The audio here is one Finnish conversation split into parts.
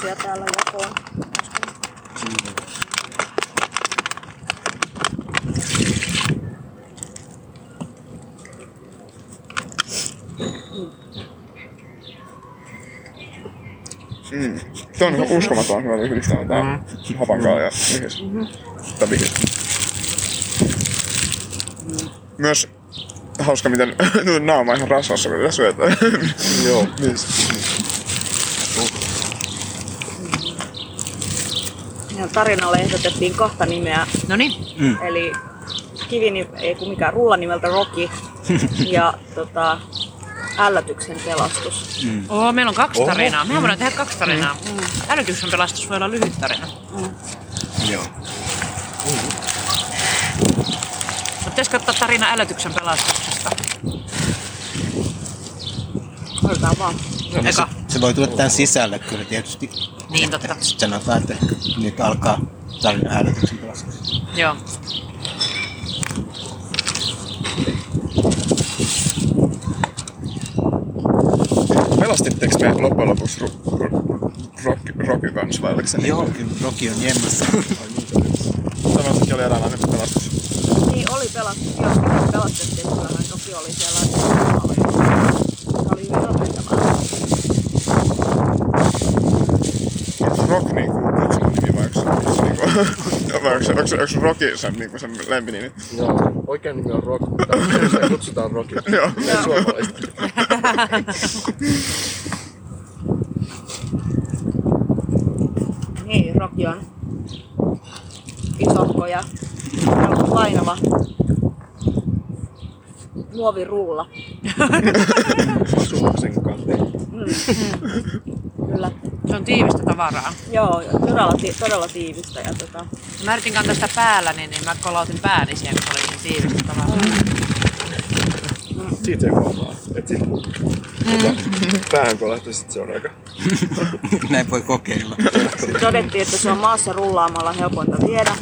semmosia täällä jakoon. Mm. Se on ihan uskomaton hyvä yhdistelmä tää mm. hapankaa ja vihis. Tai vihis. Myös hauska, miten naama ihan rasvassa, kun tätä syötään. Joo. Niin. Ja tarinalle ehdotettiin kahta nimeä, No niin. eli kivini, ei kun mikään, rulla nimeltä Rocky ja tota, ällötyksen pelastus. Oo, meillä on kaksi Oho. tarinaa. Mehän voidaan tehdä kaksi tarinaa. Älytyksen pelastus voi olla lyhyt tarina. Joo. Mutta pitäisikö ottaa tarina älytyksen pelastuksesta? Otetaan vaan. Eka. Se voi tulla tämän sisälle kyllä tietysti. Niin totta. Sitten sanotaan, että nyt alkaa tarina hälytyksen pelastus. Joo. Pelastitteko me loppujen lopuksi ru, ru, rock, Rocky kanssa vai oliko se niin? Joo, kyllä Roki on jemmassa. Tämä oli eräänlainen pelastus. Niin oli pelastus, joo, pelastettiin, kyllähän toki oli siellä. Se oli hyvin onnettomaa. Onko Rock niinku kutsunut nimi vai onko se niinku, vai onko, onko, onko Rocky sen, niinku sen lempinimi? Joo. Oikein nimi on Rock, mutta sitä kutsutaan Rockiksi. Joo. Meidän suomalaista. Niin, Rocky on isohko ja painava muoviruulla. Asumuksen kanteen. Se on tiivistä tavaraa. Joo, todella, ti- todella tiivistä. Ja tota, Mä yritin kantaa sitä päällä, niin, niin mä kolautin pääni siihen, kun se oli niin tiivistä tavaraa. Siitä ei huomaa. Et sit kun päähän kolahtaa, sit se on aika... Näin voi kokeilla. todettiin, että se on maassa rullaamalla helpointa viedä.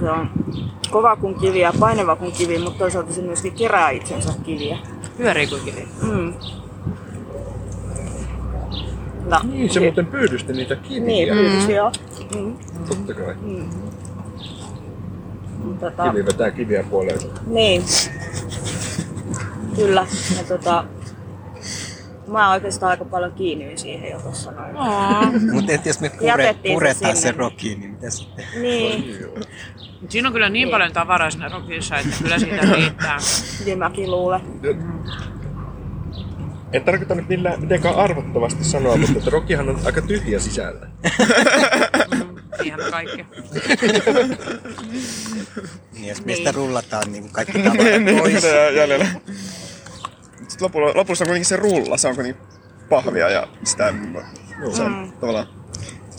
Se on kova kuin kivi ja painava kuin kivi, mutta toisaalta se myöskin kerää itsensä kiviä. Pyörii kuin kivi. Mm. No, Niin, se muuten pyydysti niitä kiviä. Niin, pyydys, joo. Mm. Totta kai. Tota, Kivi vetää kiviä puoleen. niin. Kyllä. Ja tota, mä oikeastaan aika paljon kiinnyin siihen jo tuossa noin. Mutta jos me pure, se puretaan sinne. se Rokiin, niin mitä sitten? Niin, Mut Siinä on kyllä niin paljon tavaraa siinä rokissa, että kyllä siitä riittää. niin mäkin luulen. En tarkoita nyt millään, mitenkään arvottavasti sanoa, mutta että Rockihan on aika tyhjä sisällä. Siihen kaikki. Niin, jos Niin. meistä rullataan niin kaikki tavarat niin, pois. mitä jää jäljellä. Sitten lopulla, lopussa on kuitenkin se rulla, se on kuitenkin pahvia ja sitä se on tavallaan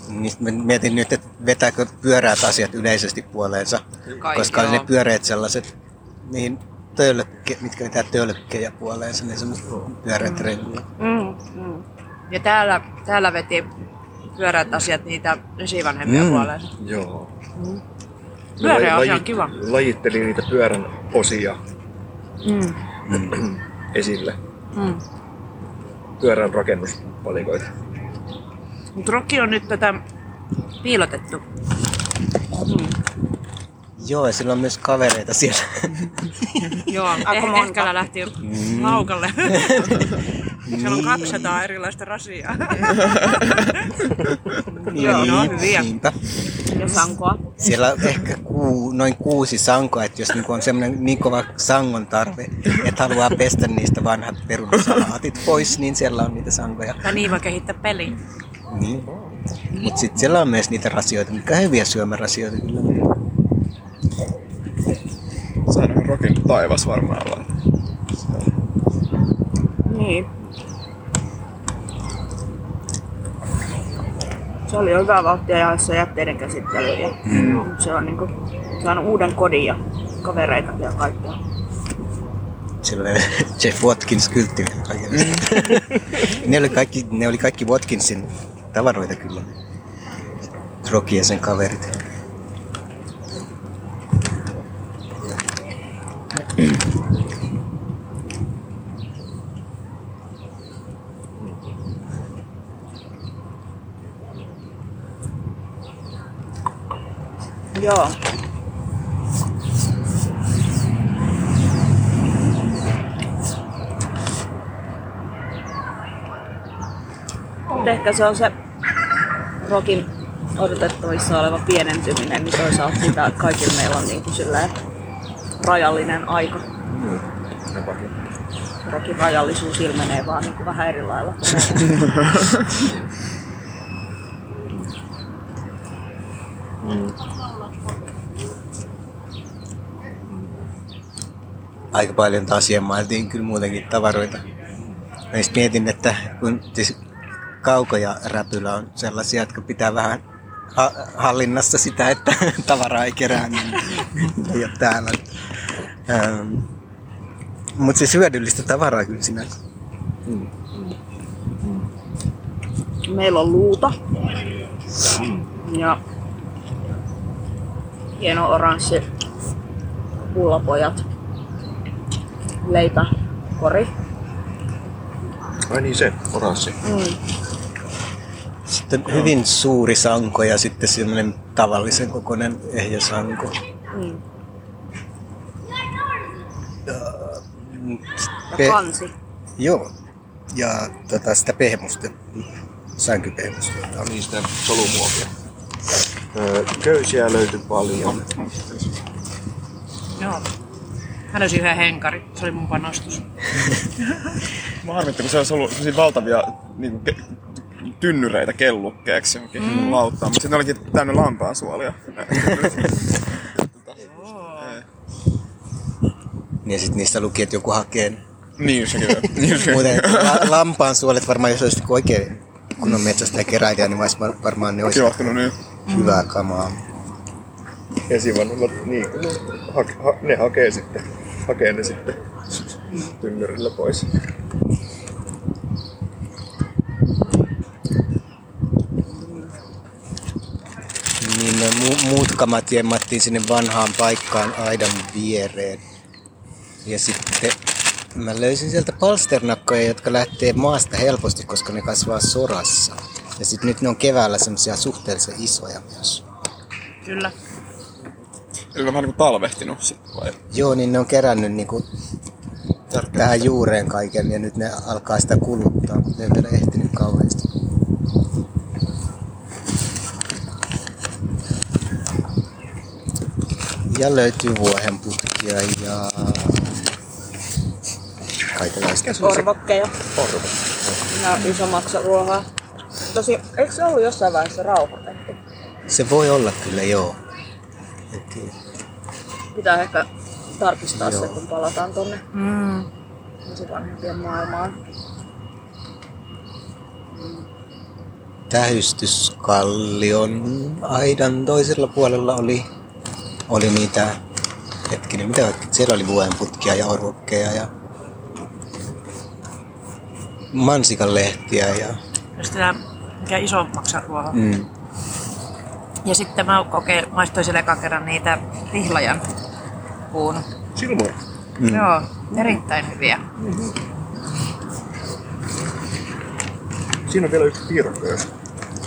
Niin mietin nyt, että vetääkö pyöräät asiat yleisesti puoleensa. Kaikki, koska joo. ne pyöreät sellaiset, niin töölökke, mitkä vetää töölökkejä puoleensa, niin semmoiset pyöreät renkuja. Mm, mm. Ja täällä, täällä veti pyöräät asiat niitä esivanhempia Mm. mm. puoleensa. Joo. Pyöreä Laji- asia on kiva. Lajitteli niitä pyörän osia Mm. esille. Mm. Pyörän rakennuspalikoita. Mutta Rokki on nyt tätä piilotettu. Joo, ja sillä on myös kavereita siellä. Joo, Aika eh, monta. ehkällä lähti laukalle. Siellä on 200 erilaista rasiaa. Joo, no hyviä. Niinpä. Ja sankoa. Siellä on ehkä kuu, noin kuusi sankoa, että jos niinku on semmoinen niin kova sangon tarve, että haluaa pestä niistä vanhat perunasalaatit pois, niin siellä on niitä sankoja. Tai niin voi kehittää peliä. Niin. Mutta sitten siellä on myös niitä rasioita, mitkä on hyviä syömärasioita kyllä. Sehän on Rockin taivas varmaan olla. Niin. Se oli jo hyvä vauhtia jahdessa jätteiden käsittelyyn. Ja Se on niinku saanut uuden kodin ja kavereita ja kaikkea. Siellä oli Jeff Watkins kyltti. ne, oli kaikki, ne oli kaikki Watkinsin tavaroita kyllä. Rocky ja sen kaverit. Joo. Ehkä se on se rokin odotettavissa oleva pienentyminen, niin toisaalta sitä, että kaikilla meillä on niin kuin silleen rajallinen aika. Näpäkin. Rokin rajallisuus ilmenee vaan niin kuin vähän eri lailla. aika paljon taas jemmailtiin kyllä muutenkin tavaroita. Mä mietin, että kun siis Kauko ja Räpylä on sellaisia, jotka pitää vähän ha- hallinnassa sitä, että tavaraa ei kerää, niin ei ole täällä. Ähm, Mutta siis hyödyllistä tavaraa kyllä sinänsä. Meillä on luuta. Ja hieno oranssi pullapojat. Leipä, kori. Ai niin se, oranssi. Sitten hyvin suuri sanko ja sitten semmoinen tavallisen kokoinen ehjä sanko. Mm. Ja Pe- kansi. Joo. Ja tota, sitä pehmusta, sänkypehmusta. Ja niistä solumuovia. Öö, Köysiä löytyi paljon. Joo. Mä löysin yhden henkarin. Se oli mun panostus. Mä harmitti, kun se olisi ollut sellaisia valtavia niin kuin, ke- tynnyreitä kellukkeeksi johonkin mm. lauttaan, mutta sitten olikin täynnä lampaansuolia. Ja sitten niistä luki, että joku hakee niin, sekin. Niin. Muuten la- lampaan suolet varmaan, jos olisi oikein kunnon metsästä keräilijä, niin vois var- varmaan ne olisi Kivahtunut niin. hyvää kamaa. Esivanhemmat, niin hake, ha, ne hakee sitten, hakee ne sitten tynnyrillä pois. Niin ne mu- muut kamat jemmattiin sinne vanhaan paikkaan aidan viereen. Ja sitten mä löysin sieltä palsternakkoja, jotka lähtee maasta helposti, koska ne kasvaa sorassa. Ja sitten nyt ne on keväällä semmoisia suhteellisen isoja myös. Kyllä. Eli vähän niin kuin talvehtinut sitten vai? Joo, niin ne on kerännyt niinku tähän juureen kaiken ja nyt ne alkaa sitä kuluttaa, mutta ne ei vielä ehtinyt kauheasti. Ja löytyy vuohenputkia ja kaikenlaista. Korvokkeja. Ja iso maksaruohaa. Tosi, eikö se ollut jossain vaiheessa rauhoitettu? Se voi olla kyllä, joo. En tiedä. Pitää ehkä tarkistaa se, Joo. kun palataan tonne Mm. vanhempien maailmaan. Tähystyskallion aidan toisella puolella oli, oli niitä, hetkinen, mitä siellä oli vuohenputkia ja orvokkeja ja mansikanlehtiä ja Ja sitten tää, mikä iso maksaruoho. mm, Ja sitten mä kokein, maistoin siellä ekan kerran niitä rihlajan puun. Silmuri. Mm. Joo, erittäin hyviä. Siinä on vielä yksi piirakka, jos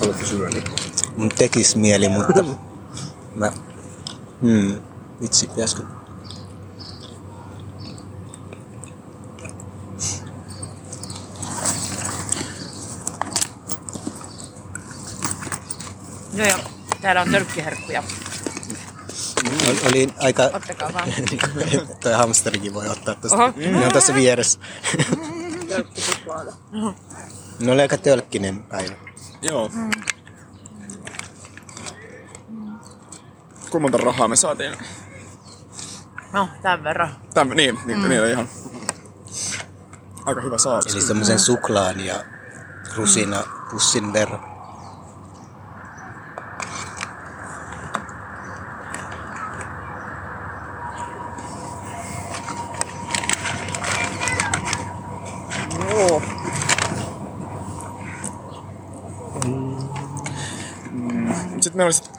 haluatte syödä. Mun tekis mieli, mutta mä, mm, vitsi, pitäisikö Joo, joo. Täällä on tölkkiherkkuja. Oli, oli aika... Ottakaa vaan. Toi hamsterikin voi ottaa tosta. Oho. Ne on tässä vieressä. Ne oli aika tölkkinen päivä. Joo. Kuinka monta rahaa me saatiin? No, tämän verran. Täm, niin, niin, mm. niin oli ihan aika hyvä saavutus. Eli semmoisen suklaan ja rusina pussin verran.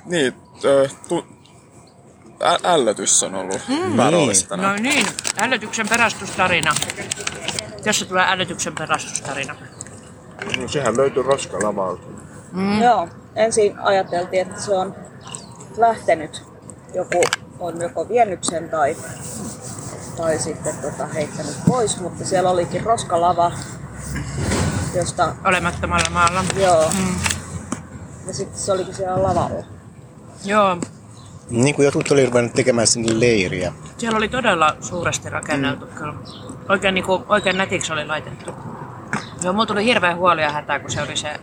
Niin, tu, ä, ällötys on ollut mm. pääroolissa tänään. No niin, älytyksen perästystarina. Tässä tulee älytyksen perästystarina. No, sehän löytyi raskalavalta. Mm. Joo. Ensin ajateltiin, että se on lähtenyt joku on joko vienyt sen tai, tai sitten tota, heittänyt pois, mutta siellä olikin roskalava, josta Olemattomalla maalla. joo. Ja sitten se olikin siellä lavalla. Joo, Niin kuin jotkut oli ruvennut tekemään sinne leiriä. siellä oli todella suuresti rakenneltu mm. kyllä. Oikein, niin kuin, oikein nätiksi oli laitettu. Joo, mulla tuli hirveän huoli ja hätää, kun se oli se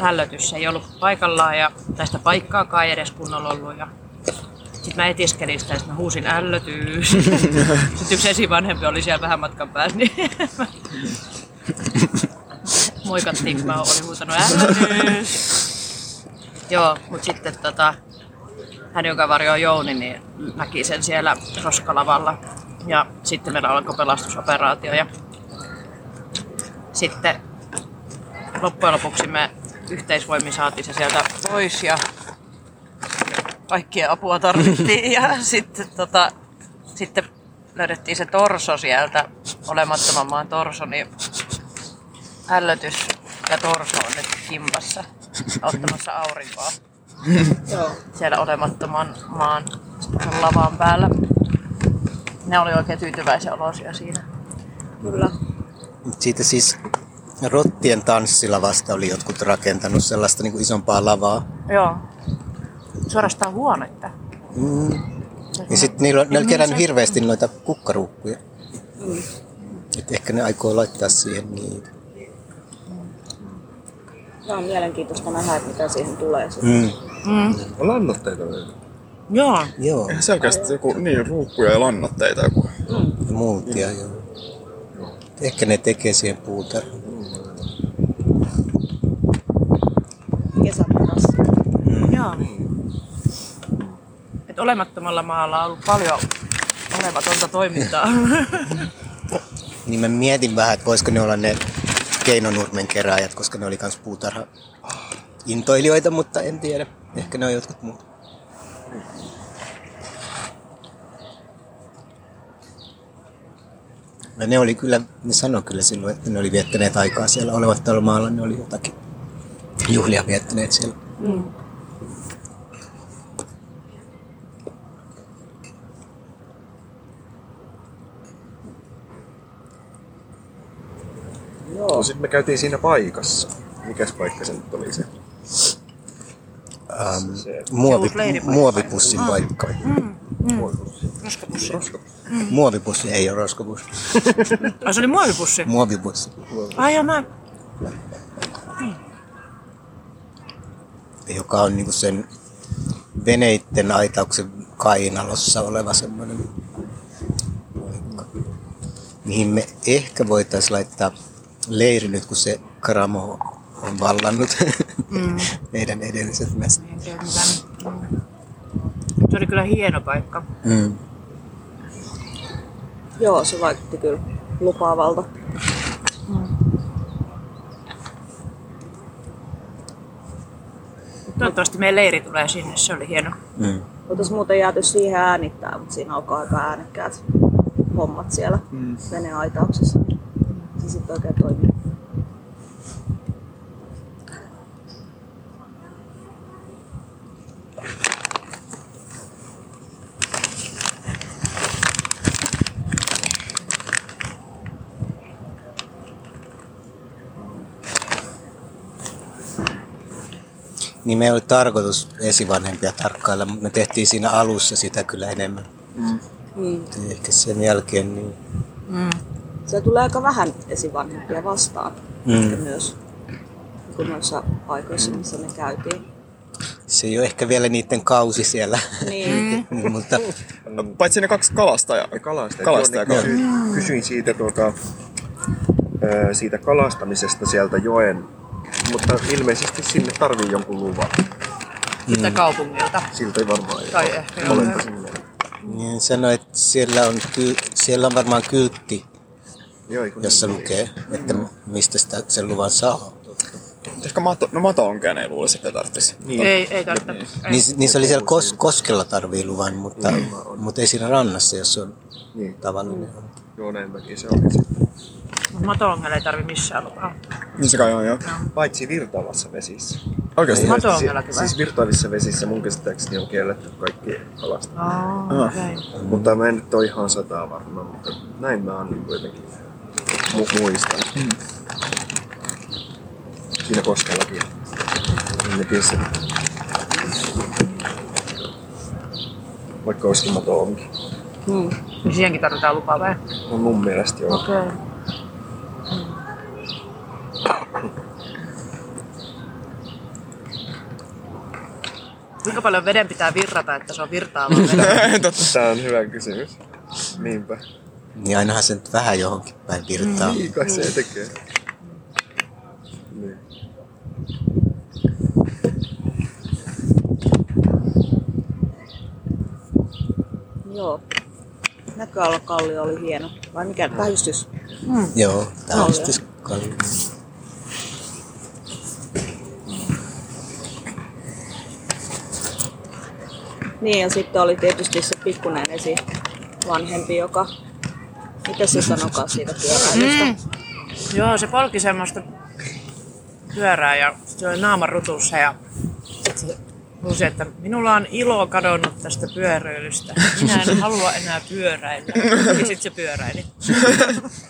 ällötys. Se ei ollut paikallaan ja tästä paikkaakaan ei edes kunnolla ollut. Ja sitten mä etiskelin sitä ja sit mä huusin ällötys. sitten yksi esivanhempi oli siellä vähän matkan päässä, niin moikattiin, kun mä olin huutanut ällötys. Joo, mutta sitten tota, hän, joka varjoaa Jouni, niin näki sen siellä roskalavalla. Ja sitten meillä alkoi pelastusoperaatio. Ja sitten loppujen lopuksi me yhteisvoimin saatiin se sieltä pois ja kaikkia apua tarvittiin. Ja sitten, tota, sitten löydettiin se torso sieltä, olemattoman maan torso, niin ällötys ja torso on nyt kimpassa ottamassa aurinkoa Joo. siellä olemattoman maan lavaan päällä. Ne oli oikein tyytyväisen olosia siinä. Kyllä. Siitä siis rottien tanssilavasta oli jotkut rakentanut sellaista niin kuin isompaa lavaa. Joo. Suorastaan huonetta. Mm. Ja sitten niillä on, ne oli kerännyt hirveästi noita kukkaruukkuja. Et ehkä ne aikoo laittaa siihen niitä. Tämä on mielenkiintoista nähdä, että mitä siihen tulee. sitten. Mm. Mm. On lannoitteita löytyy. Joo. Joo, Selkeästi joku, niin, ruukkuja ja lannatteita joku. multia joo. Ehkä ne tekee siihen. Kesäpurassa. Joo. Et olemattomalla maalla on ollut paljon olematonta toimintaa. Niin mä mietin vähän, että voisiko ne olla ne keinonurmen keräjät, koska ne oli kans puutarha intoilijoita, mutta en tiedä. Ehkä ne on jotkut muut. Ja ne oli kyllä, ne sanoi kyllä silloin, että ne oli viettäneet aikaa siellä olevat maalla, ne oli jotakin juhlia viettäneet siellä. No, sitten me käytiin siinä paikassa. Mikäs paikka se nyt oli se? Ähm, se muovi, muovipussin paikka. Roskapussi. Muovipussi ei ole roskapussi. Ai se oli muovipussi. Muovipussi. Ai joo, mä... joka on niinku sen veneitten aitauksen kainalossa oleva semmoinen mihin me ehkä voitaisiin laittaa leiri nyt, kun se Karamo on vallannut mm. meidän edelliset mestat. Se oli kyllä hieno paikka. Mm. Joo, se vaikutti kyllä lupaavalta. Toivottavasti meidän leiri tulee sinne, se oli hieno. Mm. Oltais muuten jääty siihen äänittää, mutta siinä alkaa aika äänekkäät hommat siellä mm. veneaitauksessa. Sitten oikein toimii. Niin me ei ole tarkoitus esivanhempia tarkkailla, mutta me tehtiin siinä alussa sitä kyllä enemmän. Mm. Ehkä sen jälkeen niin Mm. Se tulee aika vähän esivanhempia vastaan Mm. mm. myös niin kuin noissa paikoissa, missä me käytiin. se ei ole ehkä vielä niiden kausi siellä. Niin. Mutta Paitsi ne kaksi kalastajaa. Ja kalastajat. Kalastajat, Joo, niin kysyin, kysyin siitä, tuota, siitä kalastamisesta sieltä joen, mutta ilmeisesti sinne tarvii jonkun luvan. Sitä kaupungilta. Siltä ei varmaan Tai ole. ehkä niin sanoi, että siellä on, ky- siellä on varmaan kyltti, Joo, jossa niin? lukee, että mistä sitä, sen luvan saa. Ehkä mato, no matoonkään ei luulisi, että tarvitsisi. Niin. Ei, ei tarvitse. Ei. Niin, niin se oli siellä kos- koskella tarvii luvan, mutta, mutta ei siinä rannassa, jos se on Niin. tavallinen. Joo, näin mäkin se sitten. Matoongelle ei tarvi missään lupaa. Niin se kai on, joo. Paitsi virtaavassa vesissä. Oikeesti? Ei, Matoongellakin vai? Siis virtaavissa vesissä mun käsittääkseni on kielletty kaikki kalastaa. Oh, Ah. okay. Mutta mä en nyt ole ihan sataa varma, mutta näin mä oon niin kuitenkin mu- muistan. Siinä Koskellakin. Ne pissä. Vaikka olisikin mato onkin. Mm. Niin siihenkin tarvitaan lupaa vai? No mun mielestä joo. Okei. Okay. Kuinka paljon veden pitää virrata, että se on virtaava veden? Totta. Tää on hyvä kysymys. Niinpä. Niin ainahan se nyt vähän johonkin päin virtaa. Niin kai se tekee. Niin. Joo. Näköalokallio oli hieno. Vai mikä? Tähystys. Joo, tämä on Kallio. sitten kallio. Niin ja sitten oli tietysti se pikkunen esi vanhempi, joka... Mitä se sanokaan siitä pyöräilystä? Mm. Joo, se polki semmoista pyörää ja se oli naaman rutussa ja sit se huusi, että minulla on ilo kadonnut tästä pyöräilystä. Minä en halua enää pyöräillä. Ja sitten se pyöräili.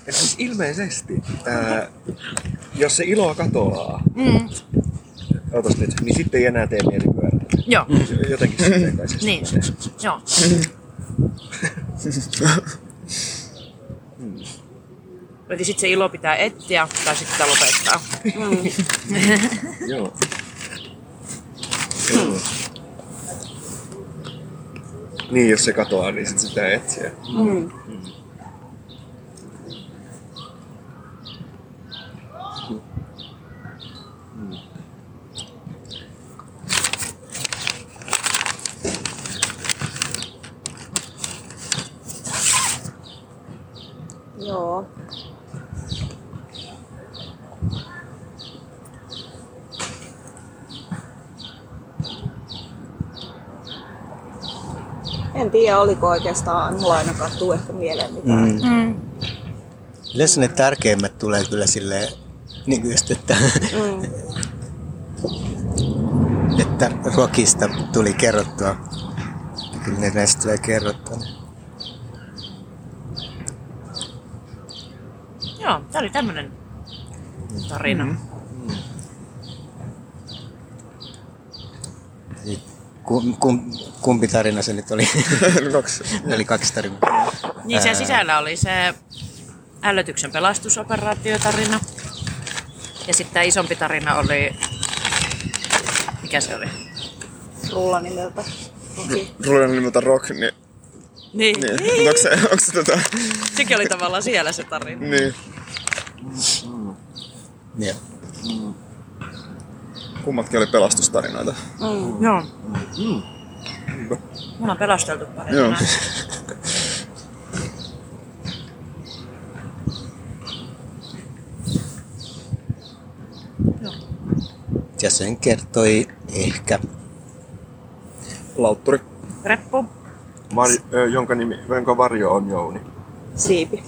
Ja siis ilmeisesti, ää, jos se ilo katoaa, Mm. ootas nyt, niin sitten ei enää tee mieli pyöräillä. Joo, Jotenkin sitten kai se niin. Joo. Eli sitten se ilo pitää etsiä tai sitten pitää lopettaa. Joo. Joo. Niin, jos se katoaa, niin sit sitä etsiä. Mm. Joo. En tiedä, oliko oikeastaan mulla ainakaan tuu ehkä mieleen mitään. Mm. Mm. Yleensä ne tärkeimmät tulee kyllä silleen, niin kuin just, että, Mm. että Rokista tuli kerrottua. Kyllä ne näistä tulee kerrottua. Joo, tää oli tämmönen tarina. Mm. Kum, kum, kumpi tarina se nyt oli? Kaksi. oli kaksi tarinaa. Niin Ää. sisällä oli se ällötyksen pelastusoperaatiotarina. Ja sitten tämä isompi tarina oli... Mikä se oli? Rulla nimeltä. Rulen nimeltä Rock, niin... Niin. niin. niin. Onko se, onko se tota... Sekin oli tavallaan siellä se tarina. Niin. Joo. Kummatkin oli pelastustarinoita. Mm. Joo. Me ollaan pelasteltu pari Joo. Ja sen kertoi ehkä Lautturi. Reppu. Var, jonka, nimi, jonka varjo on Jouni. Siipi.